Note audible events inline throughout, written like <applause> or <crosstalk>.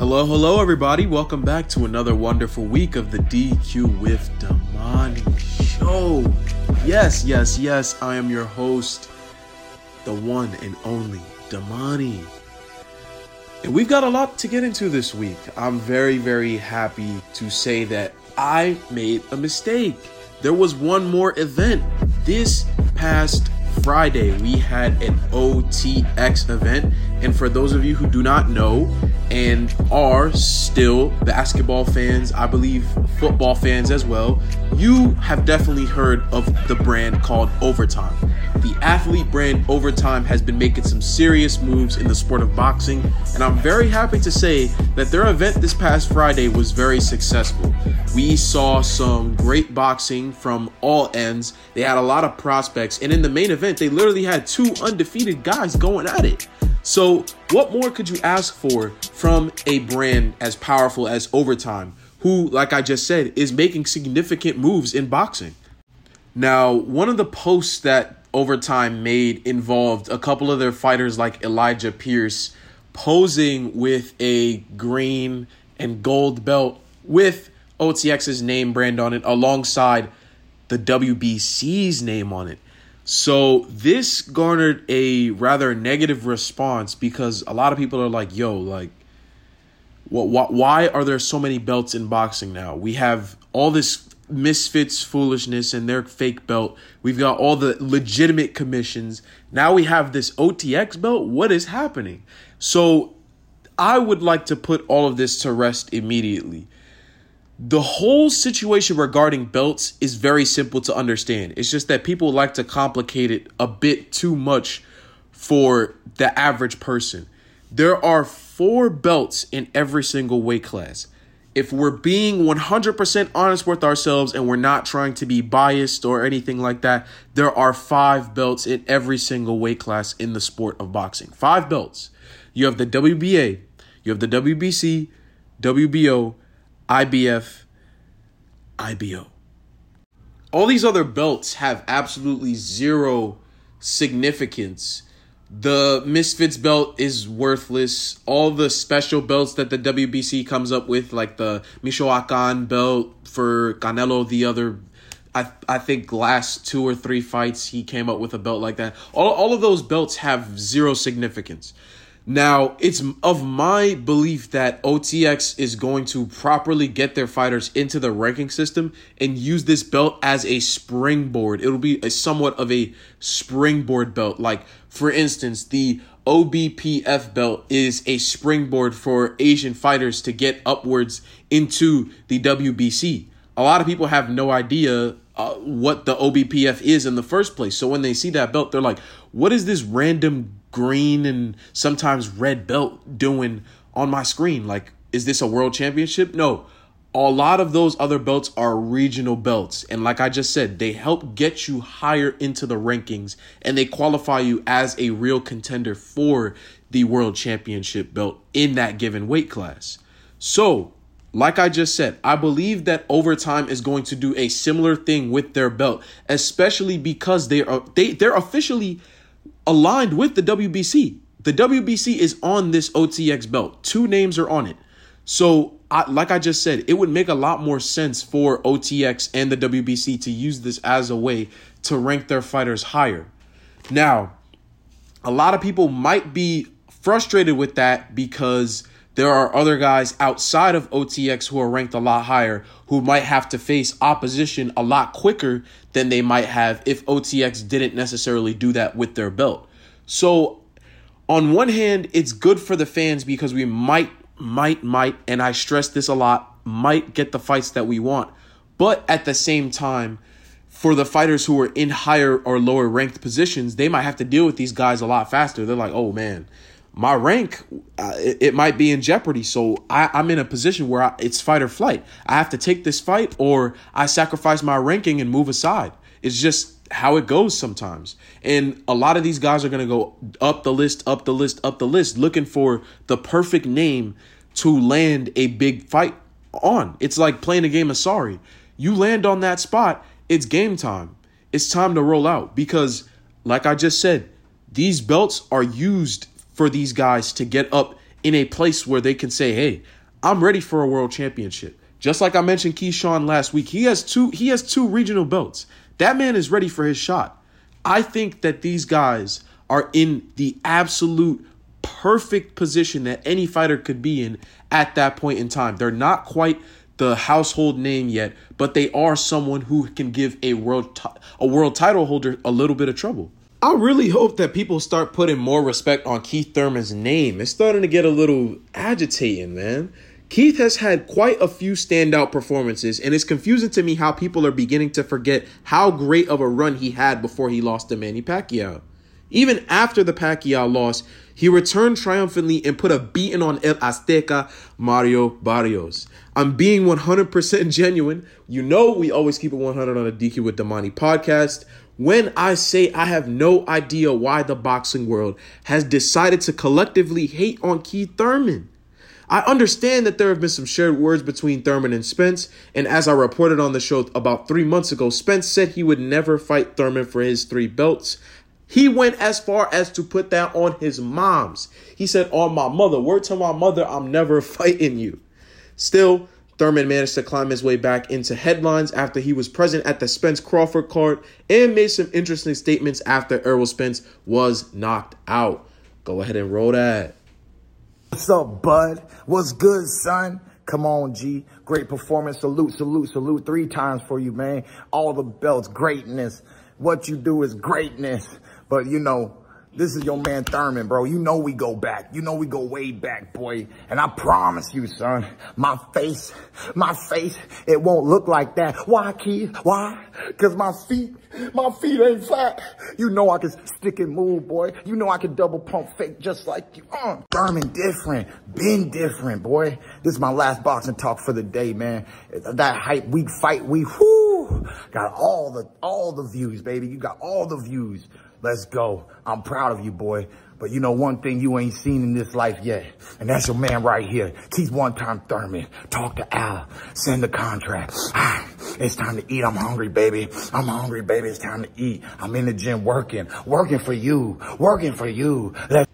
Hello, hello, everybody. Welcome back to another wonderful week of the DQ with Damani show. Yes, yes, yes, I am your host, the one and only Damani. And we've got a lot to get into this week. I'm very, very happy to say that I made a mistake. There was one more event this past Friday, we had an OTX event. And for those of you who do not know and are still basketball fans, I believe football fans as well, you have definitely heard of the brand called Overtime. The athlete brand Overtime has been making some serious moves in the sport of boxing, and I'm very happy to say that their event this past Friday was very successful. We saw some great boxing from all ends. They had a lot of prospects, and in the main event, they literally had two undefeated guys going at it. So, what more could you ask for from a brand as powerful as Overtime, who, like I just said, is making significant moves in boxing? Now, one of the posts that Overtime made involved a couple of their fighters like Elijah Pierce posing with a green and gold belt with OTX's name brand on it alongside the WBC's name on it. So this garnered a rather negative response because a lot of people are like, "Yo, like, what? Why are there so many belts in boxing now? We have all this misfits foolishness and their fake belt. We've got all the legitimate commissions. Now we have this OTX belt. What is happening?" So I would like to put all of this to rest immediately the whole situation regarding belts is very simple to understand. It's just that people like to complicate it a bit too much for the average person. There are four belts in every single weight class. If we're being 100% honest with ourselves and we're not trying to be biased or anything like that, there are five belts in every single weight class in the sport of boxing. Five belts. You have the WBA, you have the WBC, WBO, IBF, IBO. All these other belts have absolutely zero significance. The Misfits belt is worthless. All the special belts that the WBC comes up with, like the Michoacan belt for Canelo, the other I I think last two or three fights he came up with a belt like that. All all of those belts have zero significance. Now, it's of my belief that OTX is going to properly get their fighters into the ranking system and use this belt as a springboard. It'll be a somewhat of a springboard belt. Like, for instance, the OPBF belt is a springboard for Asian fighters to get upwards into the WBC. A lot of people have no idea uh, what the OPBF is in the first place. So when they see that belt, they're like, what is this random green and sometimes red belt doing on my screen? Like, is this a world championship? No. A lot of those other belts are regional belts. And like I just said, they help get you higher into the rankings and they qualify you as a real contender for the world championship belt in that given weight class. So, like I just said, I believe that overtime is going to do a similar thing with their belt, especially because they are they they're officially aligned with the WBC. The WBC is on this OTX belt. Two names are on it. So, I, like I just said, it would make a lot more sense for OTX and the WBC to use this as a way to rank their fighters higher. Now, a lot of people might be frustrated with that because there are other guys outside of OTX who are ranked a lot higher who might have to face opposition a lot quicker than they might have if OTX didn't necessarily do that with their belt. So, on one hand, it's good for the fans because we might, might, might, and I stress this a lot, might get the fights that we want. But at the same time, for the fighters who are in higher or lower ranked positions, they might have to deal with these guys a lot faster. They're like, oh man, my rank uh, it, it, might be in jeopardy. So I, i'm in a position where I, it's fight or flight. I have to take this fight or i sacrifice my ranking and move aside. It's just how it goes sometimes. And a lot of these guys are going to go up the list up the list up the list looking for the perfect name to land a big fight on. It's like playing a game of sorry. You land on that spot it's game time. It's time to roll out because like i just said these belts are used for these guys to get up in a place where they can say, "Hey, I'm ready for a world championship." Just like I mentioned Keyshawn last week, he has two he has two regional belts. That man is ready for his shot. I think that these guys are in the absolute perfect position that any fighter could be in at that point in time. They're not quite the household name yet, but they are someone who can give a world t- a world title holder a little bit of trouble. I really hope that people start putting more respect on Keith Thurman's name. It's starting to get a little agitating, man. Keith has had quite a few standout performances, and it's confusing to me how people are beginning to forget how great of a run he had before he lost to Manny Pacquiao. Even after the Pacquiao loss, he returned triumphantly and put a beating on El Azteca Mario Barrios. I'm being 100% <laughs> genuine. You know, we always keep it 100 on a DQ with Damani podcast. When I say I have no idea why the boxing world has decided to collectively hate on Keith Thurman. I understand that there have been some shared words between Thurman and Spence, and as I reported on the show about three months ago, Spence said he would never fight Thurman for his three belts. He went as far as to put that on his mom's. He said, On my mother, word to my mother, I'm never <laughs> fighting you. Still, Thurman managed to climb his way back into headlines after he was present at the Spence Crawford card and made some interesting statements after Errol Spence was knocked out. Go ahead and roll that. What's up, bud? What's good, son? Come on, G. Great performance. Salute, salute, salute. Three times for you, man. All the belts, greatness. What you do is greatness. But, you know, this is your man Thurman, bro. You know we go back. You know we go way back, boy. And I promise you, son, my face, my face, it won't look like that. Why, Keith? Why? Because my feet, my feet ain't flat. You know I can stick and move, boy. You know I can double pump fake just like you. Uh, Thurman different. Been different, boy. This is my last boxing talk for the day, man. That hype week fight week, whoo, got all the, all the views, baby. You got all the views. Let's go. I'm proud of you, boy. But you know one thing you ain't seen in this life yet, and that's your man right here, Keith One Time Thurman. Talk to Al. Send the contract. Ah, it's time to eat. I'm hungry, baby. I'm hungry, baby. It's time to eat. I'm in the gym working, working for you, working for you. Let's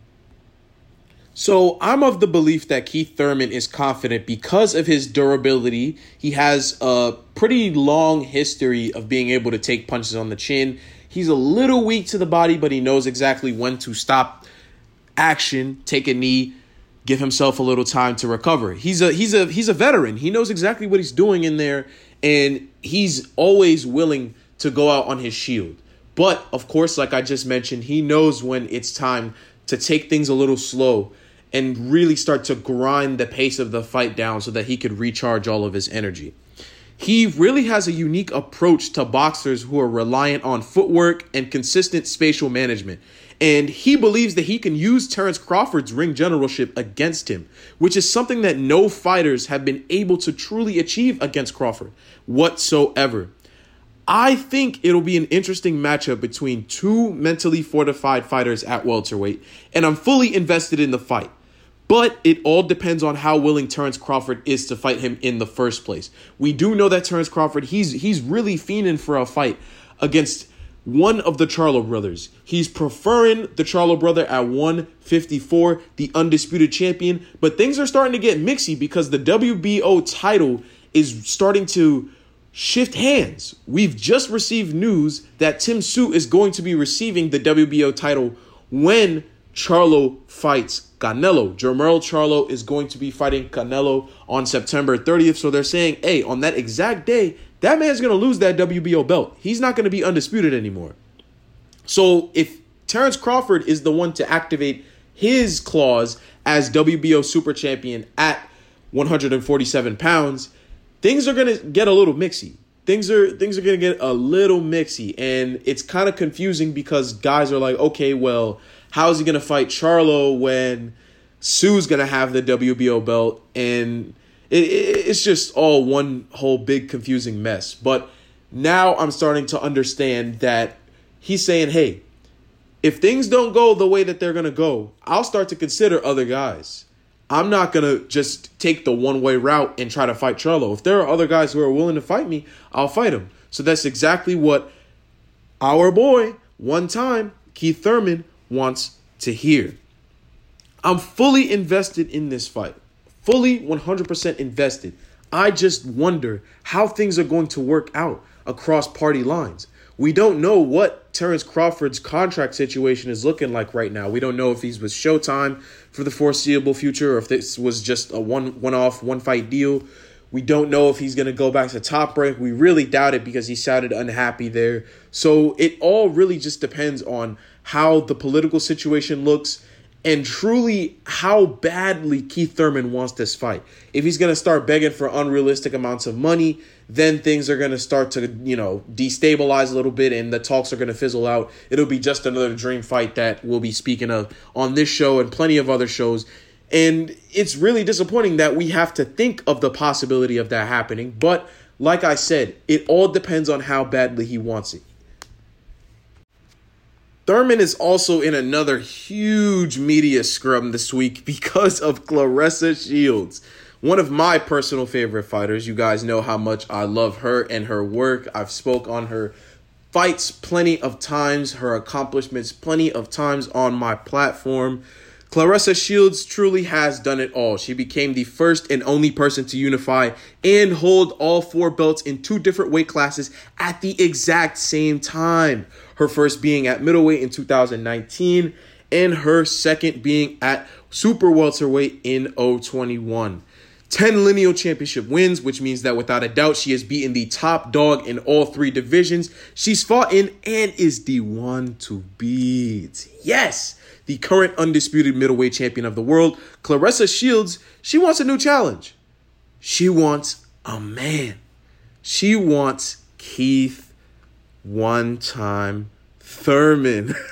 so I'm of the belief that Keith Thurman is confident because of his durability. He has a pretty long history of being able to take punches on the chin He's a little weak to the body, but he knows exactly when to stop action, take a knee, give himself a little time to recover. He's a he's a he's a veteran. He knows exactly what he's doing in there and he's always willing to go out on his shield. But of course, like I just mentioned, he knows when it's time to take things a little slow and really start to grind the pace of the fight down so that he could recharge all of his energy. He really has a unique approach to boxers who are reliant on footwork and consistent spatial management. And he believes that he can use Terrence Crawford's ring generalship against him, which is something that no fighters have been able to truly achieve against Crawford whatsoever. I think it'll be an interesting matchup between two mentally fortified fighters at welterweight, and I'm fully invested in the fight. But it all depends on how willing Terrence Crawford is to fight him in the first place. We do know that Terrence Crawford, he's he's really fiending for a fight against one of the Charlo brothers. He's preferring the Charlo brother at 154, the undisputed champion. But things are starting to get mixy because the WBO title is starting to shift hands. We've just received news that Tim Tszyu is going to be receiving the WBO title when Charlo fights Canelo. Jermell Charlo is going to be fighting Canelo on September 30th. So they're saying, hey, on that exact day, that man's going to lose that WBO belt. He's not going to be undisputed anymore. So if Terrence Crawford is the one to activate his clause as WBO super champion at 147 pounds, things are going to get a little mixy. Things are things are going to get a little mixy and it's kind of confusing because guys are like, "Okay, well, how is he going to fight Charlo when Tszyu's going to have the WBO belt? And it, it, it's just all one whole big confusing mess. But now I'm starting to understand that he's saying, hey, if things don't go the way that they're going to go, I'll start to consider other guys. I'm not going to just take the one way route and try to fight Charlo. If there are other guys who are willing to fight me, I'll fight them. So that's exactly what our boy, one time, Keith Thurman, wants to hear. I'm fully invested in this fight. Fully 100% invested. I just wonder how things are going to work out across party lines. We don't know what Terrence Crawford's contract situation is looking like right now. We don't know if he's with Showtime for the foreseeable future or if this was just a one one off one fight deal. We don't know if he's going to go back to top rank. We really doubt it because he sounded unhappy there. So it all really just depends on how the political situation looks and truly how badly Keith Thurman wants this fight. If he's going to start begging for unrealistic amounts of money, then things are going to start to, you know, destabilize a little bit and the talks are going to fizzle out. It'll be just another dream fight that we'll be speaking of on this show and plenty of other shows. And it's really disappointing that we have to think of the possibility of that happening. But like I said, it all depends on how badly he wants it. Thurman is also in another huge media scrum this week <laughs> because of Claressa Shields, one of my personal favorite fighters. You guys know how much I love her and her work. I've spoke on her fights plenty of times, her accomplishments plenty of times on my platform. Claressa Shields truly has done it all. She became the first and only person to unify and hold all four belts in two different weight classes at the exact same time. Her first being at middleweight in 2019 and her second being at super welterweight in 021. 10 lineal championship wins, which means that without a doubt, she has beaten the top dog in all three divisions she's fought in and is the one to beat. Yes, the current undisputed middleweight champion of the world, Claressa Shields, she wants a new challenge. She wants a man. She wants Keith one time Thurman. <laughs>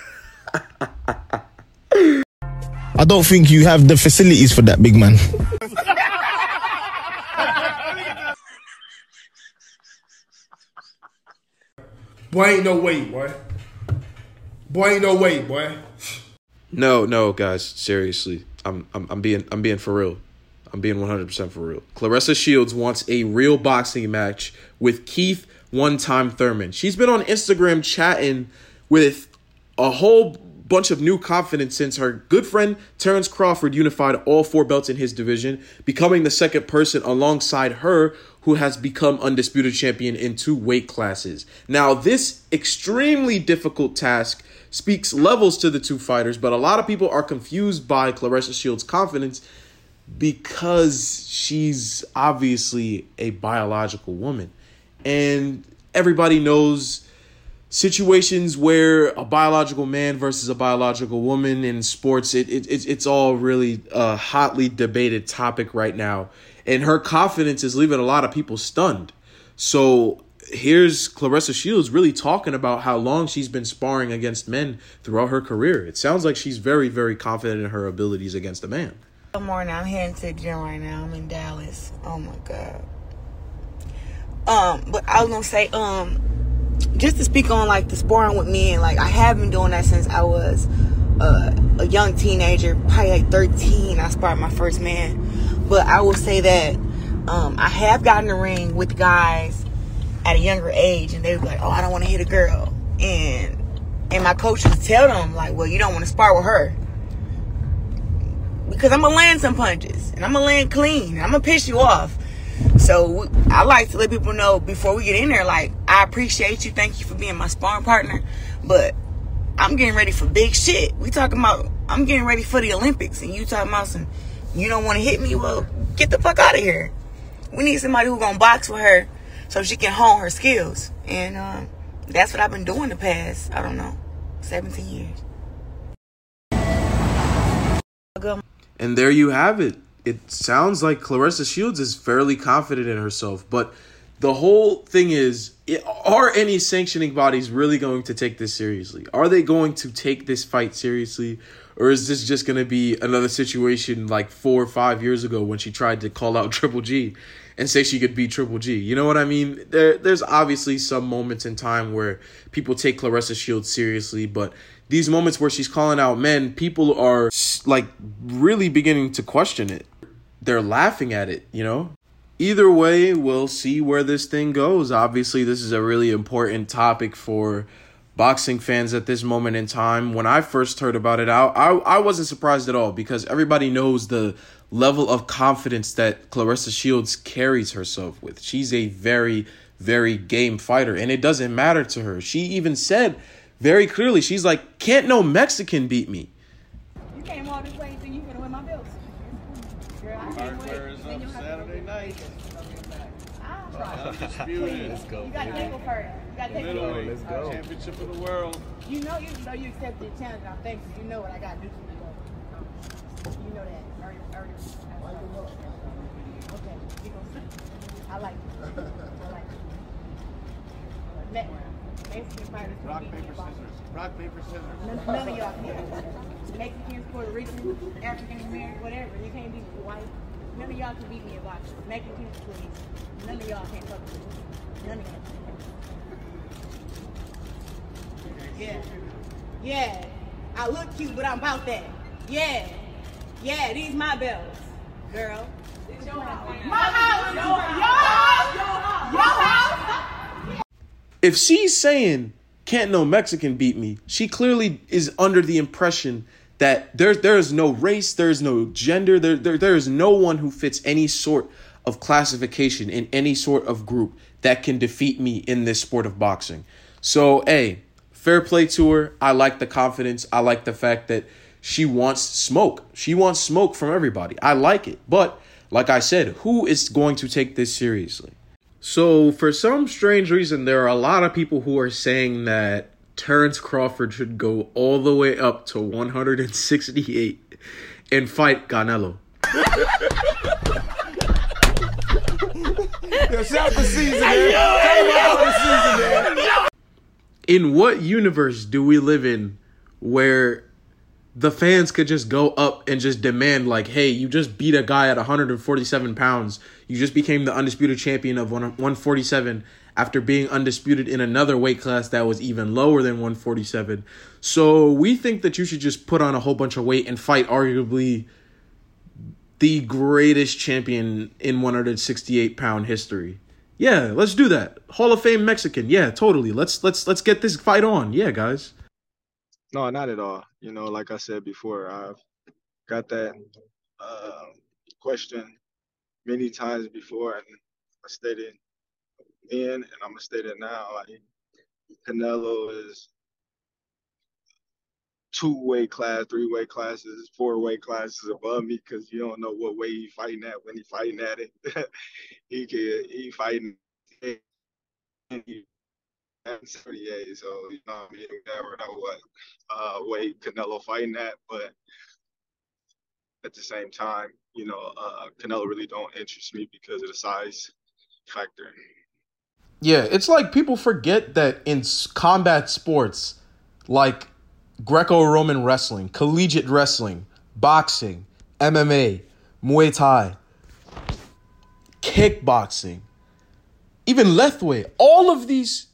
I don't think you have the facilities for that, big man. Boy, ain't no way, boy. Boy, ain't no way, boy. No, no, guys, seriously. I'm I'm I'm being I'm being for real. I'm being 100% for real. Claressa Shields wants a real boxing match with Keith one time Thurman. She's been on Instagram chatting with a whole bunch of new confidence since her good friend Terrence Crawford unified all four belts in his division, becoming the second person alongside her who has become undisputed champion in two weight classes. Now, this extremely difficult task speaks levels to the two fighters, but a lot of people are confused by Claressa Shields' confidence because she's obviously a biological woman. And everybody knows situations where a biological man versus a biological woman in sports, it, it, it's all really a hotly debated topic right now. And her confidence is leaving a lot of people stunned. So here's Claressa Shields really talking about how long she's been sparring against men throughout her career. It sounds like she's very, very confident in her abilities against a man. Good morning. I'm heading to the gym right now. I'm in Dallas. Oh my god. Um, but I was gonna say, um, just to speak on like the sparring with men, like I have been doing that since I was uh, a young teenager, probably like 13. I sparred my first man. But I will say that um, I have gotten the ring with guys at a younger age, and they were like, "Oh, I don't want to hit a girl," and and my coach would tell them like, "Well, you don't want to spar with her." Because I'm gonna land some punches and I'm gonna land clean. I'm gonna piss you off. So I like to let people know before we get in there, like, I appreciate you. Thank you for being my sparring partner. But I'm getting ready for big shit. We talking about I'm getting ready for the Olympics and you talking about some you don't want to hit me? Well, get the fuck out of here. We need somebody who gonna box with her so she can hone her skills. And um, that's what I've been doing the past, I don't know, 17 years. And there you have it. It sounds like Claressa Shields is fairly confident in herself, but the whole thing is are any sanctioning bodies really going to take this seriously? Are they going to take this fight seriously? Or is this just going to be another situation like four or five years ago when she tried to call out <laughs> Triple G and say she could beat Triple G? You know what I mean? There, there's obviously some moments in time where people take Claressa Shields seriously, but these moments where she's calling out men, people are like really beginning to question it. They're laughing at it, you know? Either way, we'll see where this thing goes. Obviously, this is a really important topic for boxing fans at this moment in time. When I first heard about it, I, I, I wasn't surprised at all because everybody knows the level of confidence that Claressa Shields carries herself with. She's a very, very game fighter, and it doesn't matter to her. She even said very clearly, she's like, can't no Mexican beat me. You came all this way, think you gonna win my belts? Girl, I can't wait. Then you'll have to Saturday night. I'll try. Undisputed. Let's go. You gotta take it. You gotta take it first. Championship of the world. You know you know you accepted the challenge. I'm thankful. You know what I gotta do to you. You know that. Already, already. Okay. You gonna see? I like it. I like it. Next. Mexican Rock, paper, scissors. Rock, paper, scissors. None, none of y'all can. Mexicans, Puerto Ricans, African American, whatever. You can't me. White. None of y'all can beat me in boxing. Make Mexicans, please. None of y'all can fuck with me. None of y'all. Yeah. Yeah. I look cute, but I'm about that. Yeah. Yeah, these my bells. Girl. My house. Your house. Your house. if she's saying can't no Mexican beat me, she clearly is under the impression that there there is no race, there is no gender, there, there there is no one who fits any sort of classification in any sort of group that can defeat me in this sport of boxing. So, a fair play to her. I like the confidence. I like the fact that she wants smoke. She wants smoke from everybody. I like it. But like I said, who is going to take this seriously? So, for some strange reason, there are a lot of people who are saying that Terrence Crawford should go all the way up to 168 and fight Canelo. Yeah, shout the season, man. Tell me about the season, man. In what universe do we live in where the fans could just go up and just demand, like, hey, you just beat a guy at 147 pounds. You just became the undisputed champion of 147 after being undisputed in another weight class that was even lower than 147. So we think that you should just put on a whole bunch of weight and fight arguably the greatest champion in 168 pound history. Yeah, let's do that. Hall of Fame Mexican. Yeah, totally. Let's let's let's get this fight on. Yeah, guys. No, not at all. You know, like I said before, I've got that uh, question many times before, and I stated then, and I'm gonna state it now. Like Canelo is two weight class, three weight classes, four weight classes above me because you don't know what way he fighting at when he fighting at it. <laughs> he can he fighting. He, 78, so you know, I mean, never know what uh, weight Canelo fighting at, but at the same time, you know, uh, Canelo really don't interest me because of the size factor. Yeah, it's like people forget that in combat sports like Greco Roman wrestling, collegiate wrestling, boxing, MMA, Muay Thai, kickboxing, even Lethwei, all of these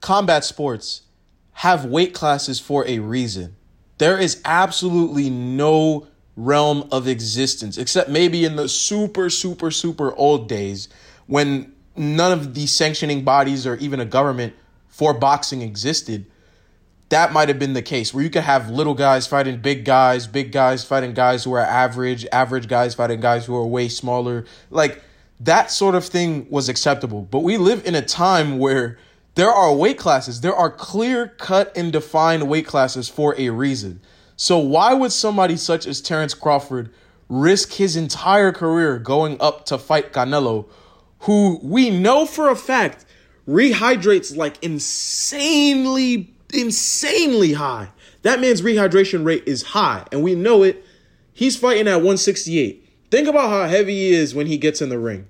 combat sports have weight classes for a reason. There is absolutely no realm of existence, except maybe in the super, super, super old days when none of the sanctioning bodies or even a government for boxing existed. That might have been the case where you could have little guys fighting big guys, big guys fighting guys who are average, average guys fighting guys who are way smaller. Like that sort of thing was acceptable. But we live in a time where there are weight classes. There are clear cut and defined weight classes for a reason. So why would somebody such as Terrence Crawford risk his entire career going up to fight Canelo, who we know for a fact rehydrates like insanely, insanely high? That man's rehydration rate is high, and we know it. He's fighting at 168. Think about how heavy he is when he gets in the ring.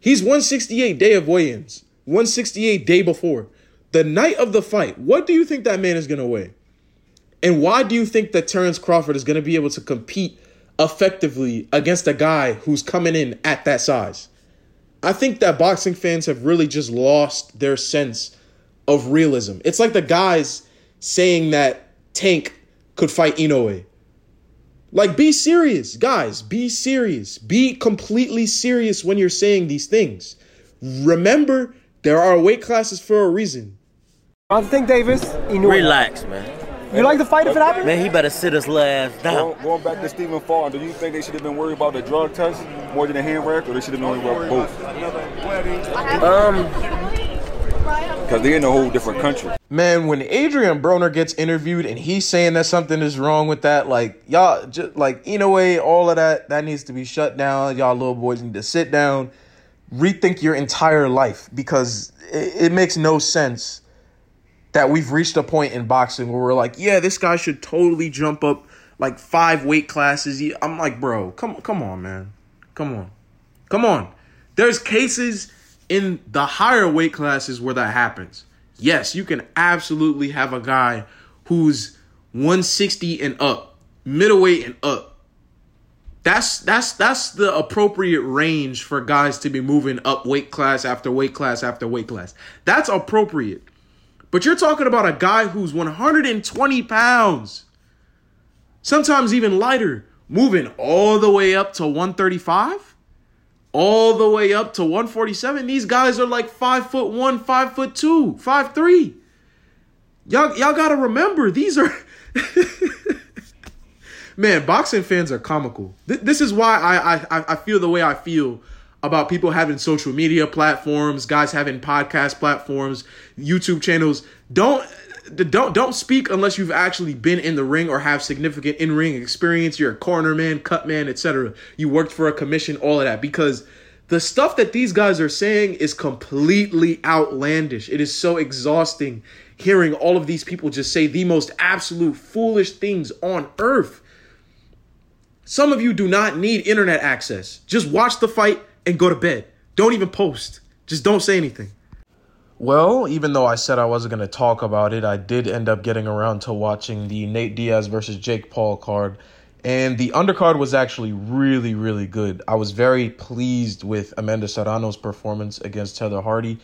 He's 168 day of weigh-ins. 168 day before. The night of the fight, what do you think that man is going to weigh? And why do you think that Terrence Crawford is going to be able to compete effectively against a guy who's coming in at that size? I think that boxing fans have really just lost their sense of realism. It's like the guys saying that Tank could fight Inoue. Like, be serious, guys. Be serious. Be completely serious when you're saying these things. Remember, there are weight classes for a reason. I think Davis, Inoue. Relax, man. You like the fight if it happened? Man, he better sit his last down. Going, going back to Stephen Fall, do you think they should have been worried about the drug test more than the hand wrap, or they should have been worried about both? Um, Because they're in a whole different country. Man, when Adrian Broner gets interviewed and he's saying that something is wrong with that, like y'all, just like in a way, all of that that needs to be shut down. Y'all little boys need to sit down, rethink your entire life because it, it makes no sense that we've reached a point in boxing where we're like, yeah, this guy should totally jump up like five weight classes. I'm like, bro, come come on, man, come on, come on. There's cases in the higher weight classes where that happens. Yes, you can absolutely have a guy who's 160 and up, middleweight and up. That's that's that's the appropriate range for guys to be moving up weight class after weight class after weight class. That's appropriate. But you're talking about a guy who's 120 pounds, sometimes even lighter, moving all the way up to 135, all the way up to 147. These guys are like five foot one, five foot two, five three. Y'all, y'all gotta remember these are. <laughs> Man, boxing fans are comical. Th- this is why I, I I feel the way I feel about people having social media platforms, guys having podcast platforms, YouTube channels. Don't don't don't speak unless you've actually been in the ring or have significant in-ring experience. You're a corner man, cut man, etc. You worked for a commission, all of that because the stuff that these guys are saying is completely outlandish. It is so exhausting hearing all of these people just say the most absolute foolish things on earth. Some of you do not need internet access. Just watch the fight and go to bed. Don't even post. Just don't say anything. Well, even though I said I wasn't going to talk about it, I did end up getting around to watching the Nate Diaz versus Jake Paul card. And the undercard was actually really, really good. I was very pleased with Amanda Serrano's performance against Heather Hardy.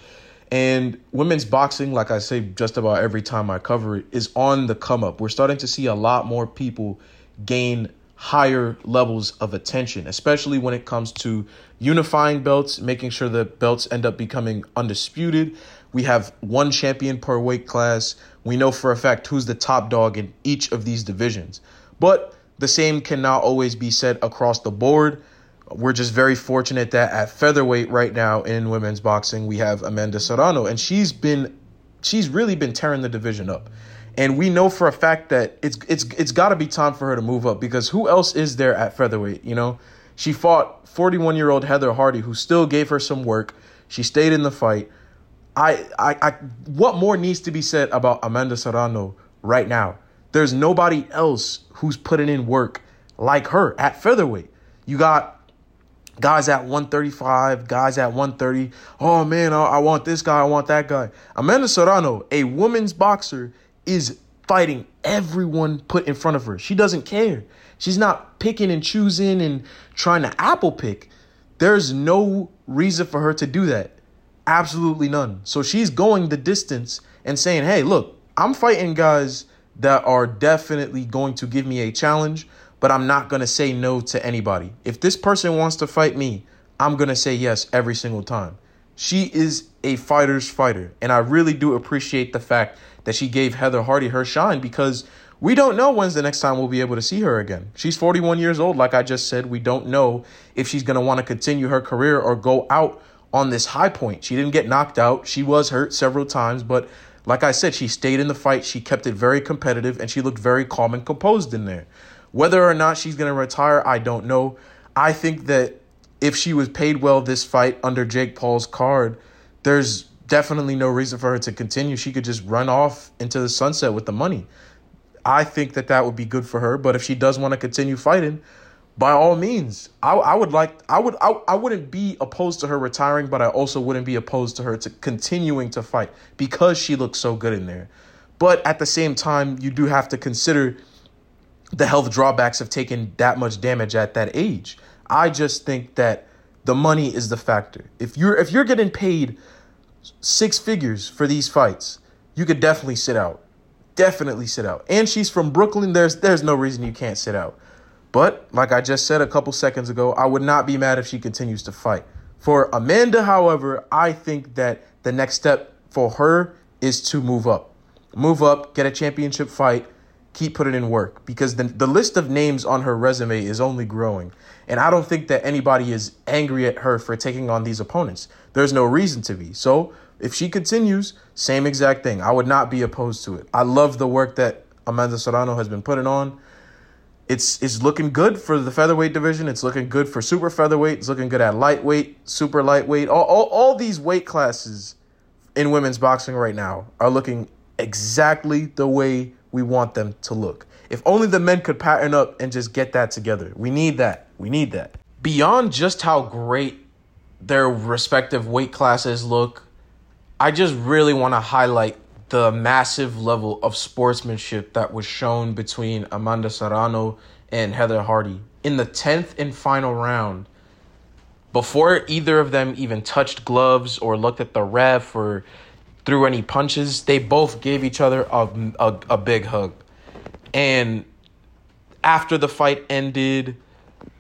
And women's boxing, like I say just about every time I cover it, is on the come up. We're starting to see a lot more people gain higher levels of attention, especially when it comes to unifying belts, making sure the belts end up becoming undisputed. We have one champion per weight class. We know for a fact who's the top dog in each of these divisions. But the same cannot always be said across the board. We're just very fortunate that at featherweight right now in women's boxing, we have Amanda Serrano, and she's been she's really been tearing the division up. And we know for a fact that it's it's it's got to be time for her to move up because who else is there at featherweight? You know, she fought 41 year old Heather Hardy, who still gave her some work. She stayed in the fight. I, I, I, what more needs to be said about Amanda Serrano right now? There's nobody else who's putting in work like her at featherweight. You got guys at 135, guys at 130. Oh man, I, I want this guy, I want that guy. Amanda Serrano, a woman's boxer, is fighting everyone put in front of her. She doesn't care. She's not picking and choosing and trying to apple pick. There's no reason for her to do that. Absolutely none. So she's going the distance and saying, hey, look, I'm fighting guys that are definitely going to give me a challenge, but I'm not going to say no to anybody. If this person wants to fight me, I'm going to say yes every single time. She is a fighter's fighter, and I really do appreciate the fact that she gave Heather Hardy her shine because we don't know when's the next time we'll be able to see her again. She's 41 years old, like I just said. We don't know if she's going to want to continue her career or go out on this high point. She didn't get knocked out. She was hurt several times, but like I said, she stayed in the fight. She kept it very competitive and she looked very calm and composed in there. Whether or not she's going to retire, I don't know. I think that if she was paid well this fight under Jake Paul's card, there's definitely no reason for her to continue. She could just run off into the sunset with the money. I think that that would be good for her, but if she does want to continue fighting, by all means, I, I would like I would I, I wouldn't be opposed to her retiring, but I also wouldn't be opposed to her to continuing to fight because she looks so good in there. But at the same time, you do have to consider the health drawbacks of taking that much damage at that age. I just think that the money is the factor. If you're if you're getting paid six figures for these fights, you could definitely sit out. Definitely sit out. And she's from Brooklyn. There's there's no reason you can't sit out. But like I just said a couple seconds ago, I would not be mad if she continues to fight. For Amanda, however, I think that the next step for her is to move up. move up, get a championship fight, keep putting in work because the, the list of names on her resume is only growing. And I don't think that anybody is angry at her for taking on these opponents. There's no reason to be. So if she continues, same exact thing. I would not be opposed to it. I love the work that Amanda Serrano has been putting on. It's it's looking good for the featherweight division. It's looking good for super featherweight. It's looking good at lightweight, super lightweight. All, all, all these weight classes in women's boxing right now are looking exactly the way we want them to look. If only the men could pattern up and just get that together. We need that. We need that. Beyond just how great their respective weight classes look, I just really want to highlight the massive level of sportsmanship that was shown between Amanda Serrano and Heather Hardy. In the 10th and final round, before either of them even touched gloves or looked at the ref or threw any punches, they both gave each other a, a, a big hug. And after the fight ended,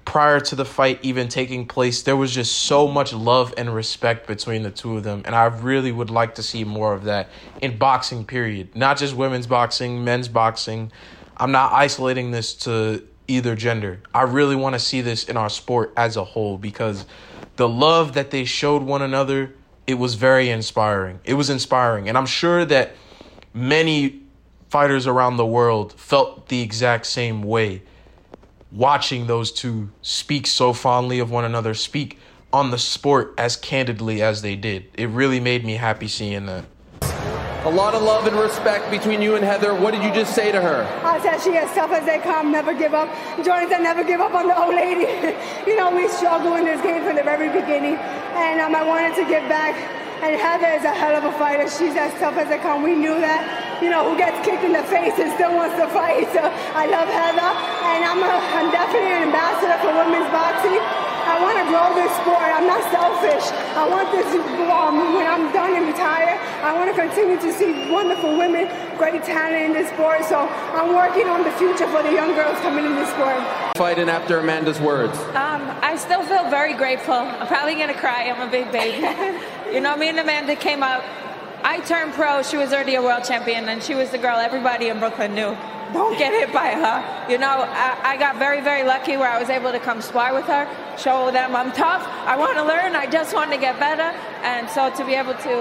prior to the fight even taking place, there was just so much love and respect between the two of them. And I really would like to see more of that in boxing, period. Not just women's boxing, men's boxing. I'm not isolating this to either gender. I really want to see this in our sport as a whole because the love that they showed one another, it was very inspiring. It was inspiring. And I'm sure that many fighters around the world felt the exact same way watching those two speak so fondly of one another, speak on the sport as candidly as they did. It really made me happy seeing that. A lot of love and respect between you and Heather. What did you just say to her? I said she as tough as they come, never give up. Jordan said never give up on the old lady. <laughs> you know, we struggle in this game from the very beginning. And um, I wanted to give back. And Heather is a hell of a fighter. She's as tough as they come. We knew that. You know, who gets kicked in the face and still wants to fight. So I love Heather. And I'm, a, I'm definitely an ambassador for women's boxing. I want to grow this sport. I'm not selfish. I want this, um, when I'm done and retire, I want to continue to see wonderful women, great talent in this sport. So I'm working on the future for the young girls coming in this sport. Fighting after Amanda's words. Um, I still feel very grateful. I'm probably going to cry. I'm a big baby. <laughs> you know, me and Amanda came out. I turned pro. She was already a world champion, and she was the girl everybody in Brooklyn knew don't get hit by her. You know, I, I, got very, very lucky where I was able to come spar with her, show them I'm tough. I want to learn. I just want to get better. And so to be able to,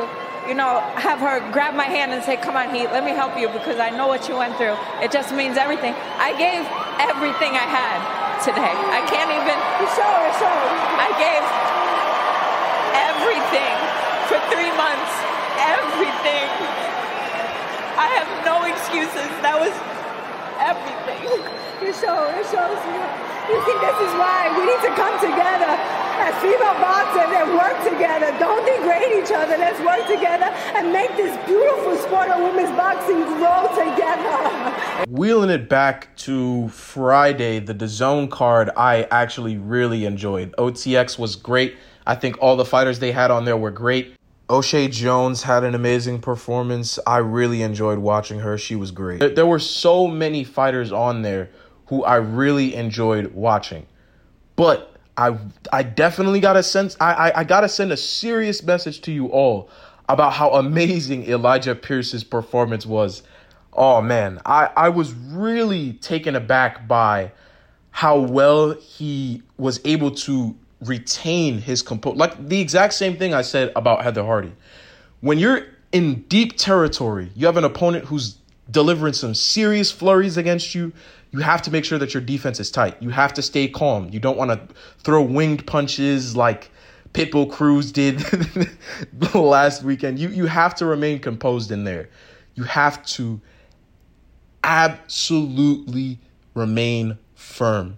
you know, have her grab my hand and say, come on, Heat, let me help you because I know what you went through. It just means everything. I gave everything I had today. I can't even. You showed, you showed. I gave everything for three months. Everything. I have no excuses. That was everything. You show, it shows you. You see, this is why we need to come together as female boxers and work together. Don't degrade each other. Let's work together and make this beautiful sport of women's boxing grow together. Wheeling it back to Friday, the DAZN card, I actually really enjoyed. OTX was great. I think all the fighters they had on there were great. Oshae Jones had an amazing performance. I really enjoyed watching her. She was great. There were so many fighters on there who I really enjoyed watching. But I I definitely got a sense I, I, I gotta send a serious message to you all about how amazing Elijah Pierce's performance was. Oh man, I, I was really taken aback by how well he was able to retain his composure. Like the exact same thing I said about Heather Hardy. When you're in deep territory, you have an opponent who's delivering some serious flurries against you. You have to make sure that your defense is tight. You have to stay calm. You don't want to throw winged punches like Pitbull Cruz did <laughs> last weekend. You you have to remain composed in there. You have to absolutely remain firm.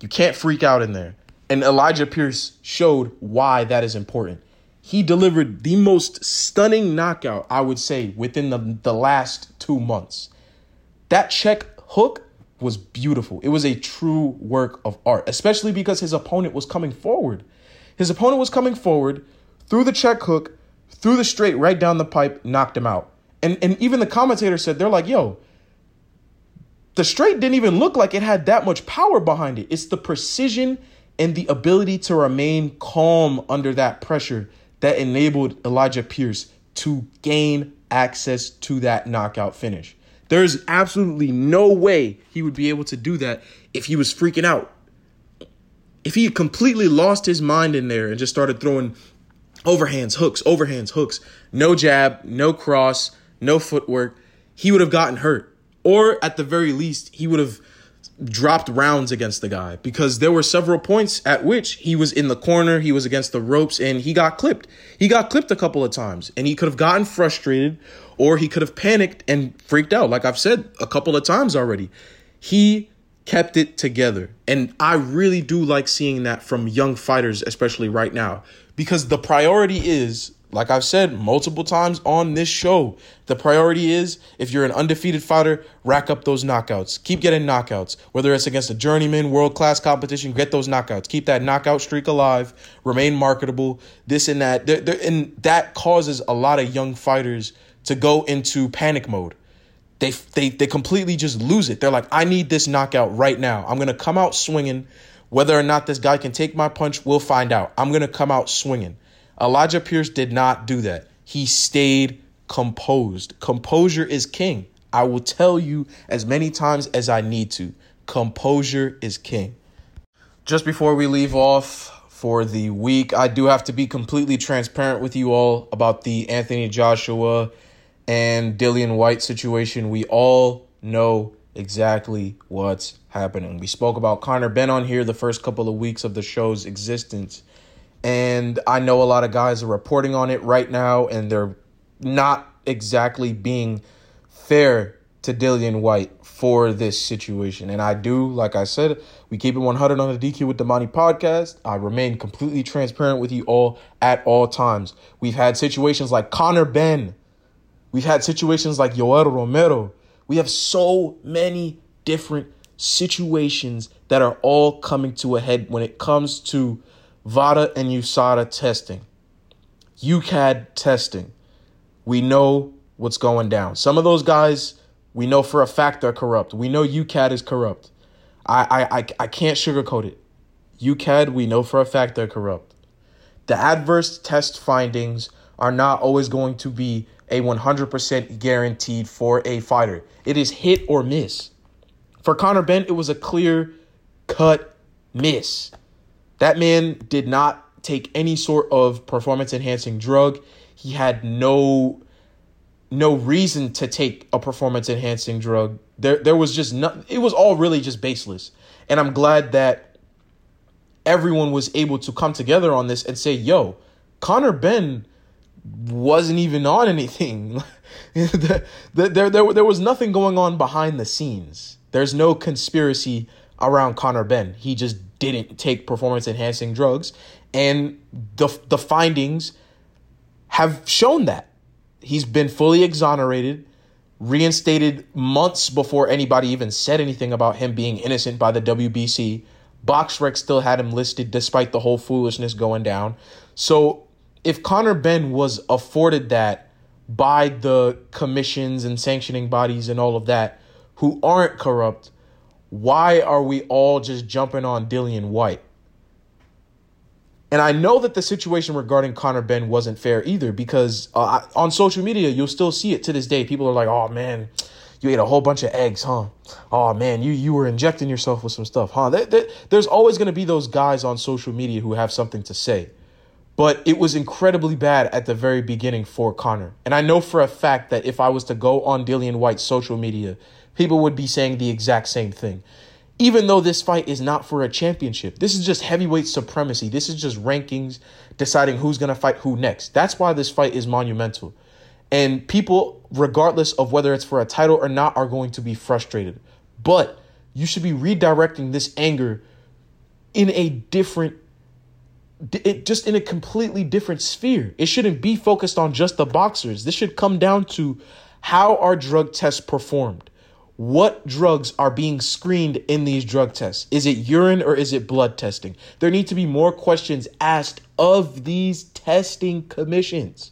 You can't freak out in there. And Elijah Pierce showed why that is important. He delivered the most stunning knockout, I would say, within the, the last two months. That check hook was beautiful. It was a true work of art, especially because his opponent was coming forward. His opponent was coming forward, threw the check hook, threw the straight right down the pipe, knocked him out. And, and even the commentator said, they're like, yo, the straight didn't even look like it had that much power behind it. It's the precision and the ability to remain calm under that pressure that enabled Elijah Pierce to gain access to that knockout finish. There's absolutely no way he would be able to do that if he was freaking out. If he completely lost his mind in there and just started throwing overhands, hooks, overhands, hooks, no jab, no cross, no footwork, he would have gotten hurt. Or at the very least, he would have dropped rounds against the guy because there were several points at which he was in the corner, he was against the ropes, and he got clipped. He got clipped a couple of times, and he could have gotten frustrated or he could have panicked and freaked out, like I've said a couple of times already. He kept it together. And I really do like seeing that from young fighters, especially right now, because the priority is like I've said multiple times on this show, the priority is if you're an undefeated fighter, rack up those knockouts. Keep getting knockouts. Whether it's against a journeyman, world class competition, get those knockouts. Keep that knockout streak alive. Remain marketable. This and that. They're, they're, and that causes a lot of young fighters to go into panic mode. They, they, they completely just lose it. They're like, I need this knockout right now. I'm going to come out swinging. Whether or not this guy can take my punch, we'll find out. I'm going to come out swinging. Elijah Pierce did not do that. He stayed composed. Composure is king. I will tell you as many times as I need to. Composure is king. Just before we leave off for the week, I do have to be completely transparent with you all about the Anthony Joshua and Dillian Whyte situation. We all know exactly what's happening. We spoke about Conor Benn on here the first couple of weeks of the show's existence. And I know a lot of guys are reporting on it right now, and they're not exactly being fair to Dillian Whyte for this situation. And I do, like I said, we keep it 100 on the DQ with Damani podcast. I remain completely transparent with you all at all times. We've had situations like Conor Benn. We've had situations like Yoel Romero. We have so many different situations that are all coming to a head when it comes to VADA and USADA testing, UKAD testing. We know what's going down. Some of those guys, we know for a fact they're corrupt. We know UKAD is corrupt. I, I, I, I can't sugarcoat it. UKAD, we know for a fact they're corrupt. The adverse test findings are not always going to be a 100% guaranteed for a fighter. It is hit or miss. For Conor Benn, it was a clear cut miss. That man did not take any sort of performance enhancing drug. He had no no reason to take a performance enhancing drug. There there was just nothing it was all really just baseless. And I'm glad that everyone was able to come together on this and say, "Yo, Conor Benn wasn't even on anything. <laughs> there, there, there, there was nothing going on behind the scenes. There's no conspiracy around Conor Benn. He just didn't take performance enhancing drugs. And the, the findings have shown that. He's been fully exonerated, reinstated months before anybody even said anything about him being innocent by the WBC. BoxRec still had him listed despite the whole foolishness going down. So if Conor Benn was afforded that by the commissions and sanctioning bodies and all of that who aren't corrupt, why are we all just jumping on Dillian Whyte? And I know that the situation regarding Conor Benn wasn't fair either because uh, on social media, you'll still see it to this day. People are like, oh man, you ate a whole bunch of eggs, huh? Oh man, you, you were injecting yourself with some stuff, huh? There, there, there's always going to be those guys on social media who have something to say. But it was incredibly bad at the very beginning for Conor. And I know for a fact that if I was to go on Dillian Whyte's social media, people would be saying the exact same thing even though this fight is not for a championship. This is just heavyweight supremacy. This is just rankings deciding who's going to fight who next. That's why this fight is monumental. And people, regardless of whether it's for a title or not, are going to be frustrated. But you should be redirecting this anger in a different it just in a completely different sphere. It shouldn't be focused on just the boxers. This should come down to how our drug tests performed what drugs are being screened in these drug tests. Is it urine or is it blood testing? There need to be more questions asked of these testing commissions.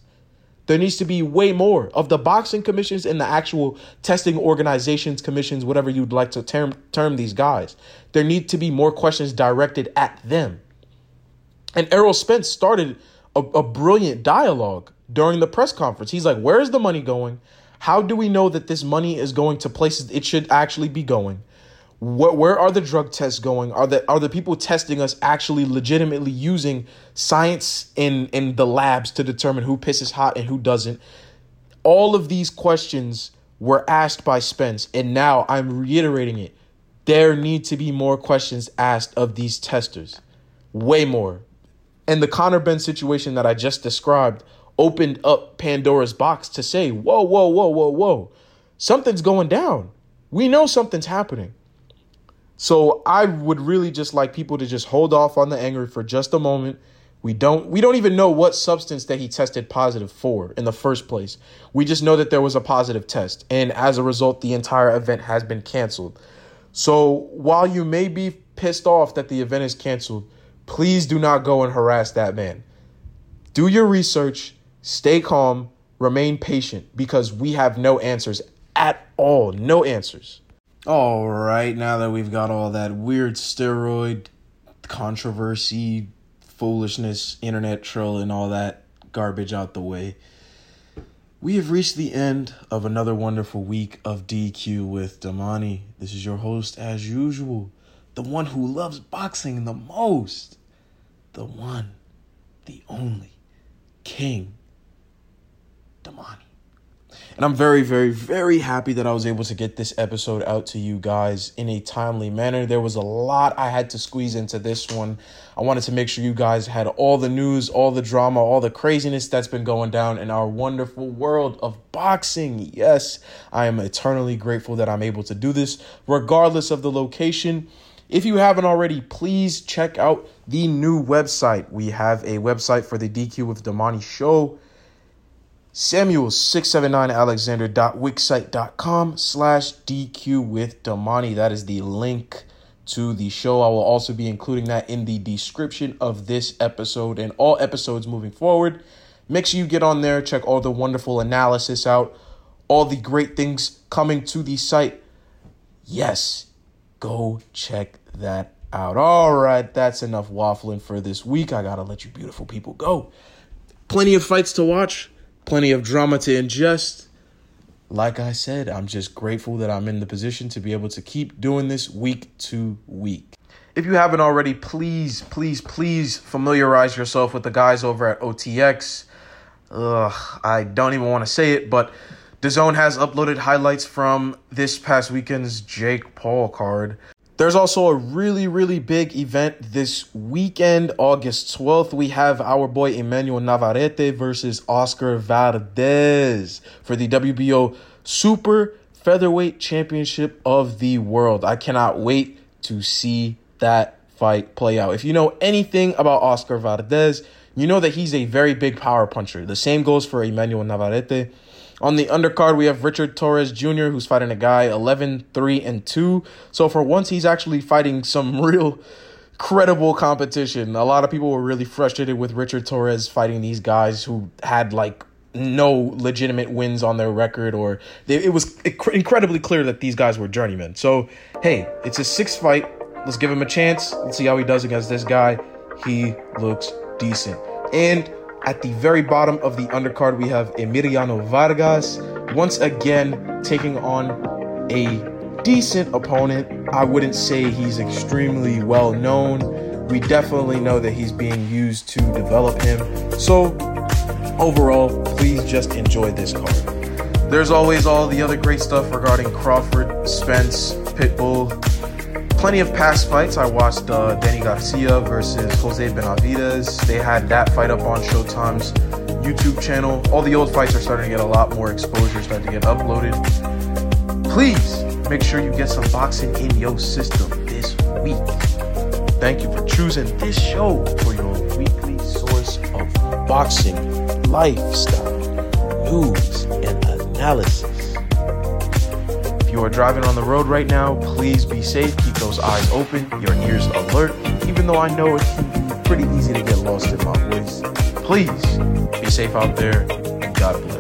There needs to be way more of the boxing commissions and the actual testing organizations, commissions, whatever you'd like to term, term these guys. There need to be more questions directed at them. And Errol Spence started a, a brilliant dialogue during the press conference. He's like, Where's the money going? How do we know that this money is going to places it should actually be going? Where, where are the drug tests going? Are the are the people testing us actually legitimately using science in in the labs to determine who pisses hot and who doesn't? All of these questions were asked by Spence, and now I'm reiterating it. There need to be more questions asked of these testers. Way more. And the Conor Benn situation that I just described opened up Pandora's box to say, whoa, whoa, whoa, whoa, whoa. Something's going down. We know something's happening. So I would really just like people to just hold off on the anger for just a moment. We don't we don't even know what substance that he tested positive for in the first place. We just know that there was a positive test and as a result the entire event has been canceled. So while you may be pissed off that the event is canceled, please do not go and harass that man. Do your research, stay calm, remain patient because we have no answers at all. No answers. All right, now that we've got all that weird steroid controversy, foolishness, internet troll, and all that garbage out the way, we have reached the end of another wonderful week of DQ with Damani. This is your host, as usual, the one who loves boxing the most, the one, the only, King And I'm very, very, very happy that I was able to get this episode out to you guys in a timely manner. There was a lot I had to squeeze into this one. I wanted to make sure you guys had all the news, all the drama, all the craziness that's been going down in our wonderful world of boxing. Yes, I am eternally grateful that I'm able to do this, regardless of the location. If you haven't already, please check out the new website. We have a website for the DQ with Damani show. Samuel679alexander.wixsite.com slash DQ with Damani. That is the link to the show. I will also be including that in the description of this episode and all episodes moving forward. Make sure you get on there, check all the wonderful analysis out, all the great things coming to the site. Yes, go check that out. All right, that's enough waffling for this week. I gotta let you beautiful people go. Plenty of fights to watch plenty of drama to ingest. Like I said, I'm just grateful that I'm in the position to be able to keep doing this week to week. If you haven't already, please, please, please familiarize yourself with the guys over at OTX. Ugh, I don't even want to say it, but DAZN has uploaded highlights from this past weekend's Jake Paul card. There's also a really, really big event this weekend, August 12th. We have our boy Emmanuel Navarrete versus Oscar Valdez for the WBO Super Featherweight Championship of the World. I cannot wait to see that fight play out. If you know anything about Oscar Valdez, you know that he's a very big power puncher. The same goes for Emmanuel Navarrete. On the undercard, we have Richard Torrez Jr., who's fighting a guy 11 3 and 2. So for once, he's actually fighting some <laughs> real credible competition. A lot of people were really frustrated with Richard Torrez fighting these guys who had like no legitimate wins on their record, or they, it was incredibly clear that these guys were journeymen. So, hey, it's a sixth fight. Let's give him a chance. Let's see how he does against this guy. He looks decent. And at the very bottom of the undercard, we have Emiliano Vargas once again taking on a decent opponent. I wouldn't say he's extremely well known. We definitely know that he's being used to develop him. So, overall, please just enjoy this card. There's always all the other great stuff regarding Crawford, Spence, Pitbull, plenty of past fights. I watched uh, Danny Garcia versus Jose Benavidez. They had that fight up on Showtime's YouTube channel. All the old fights are starting to get a lot more exposure, starting to get uploaded. Please make sure you get some boxing in your system this week. Thank you for choosing this show for your weekly source of boxing, lifestyle, news, and analysis. If you are driving on the road right now, please be safe. Those eyes open, your ears alert, even though I know it can be pretty easy to get lost in my voice. Please be safe out there, and God bless.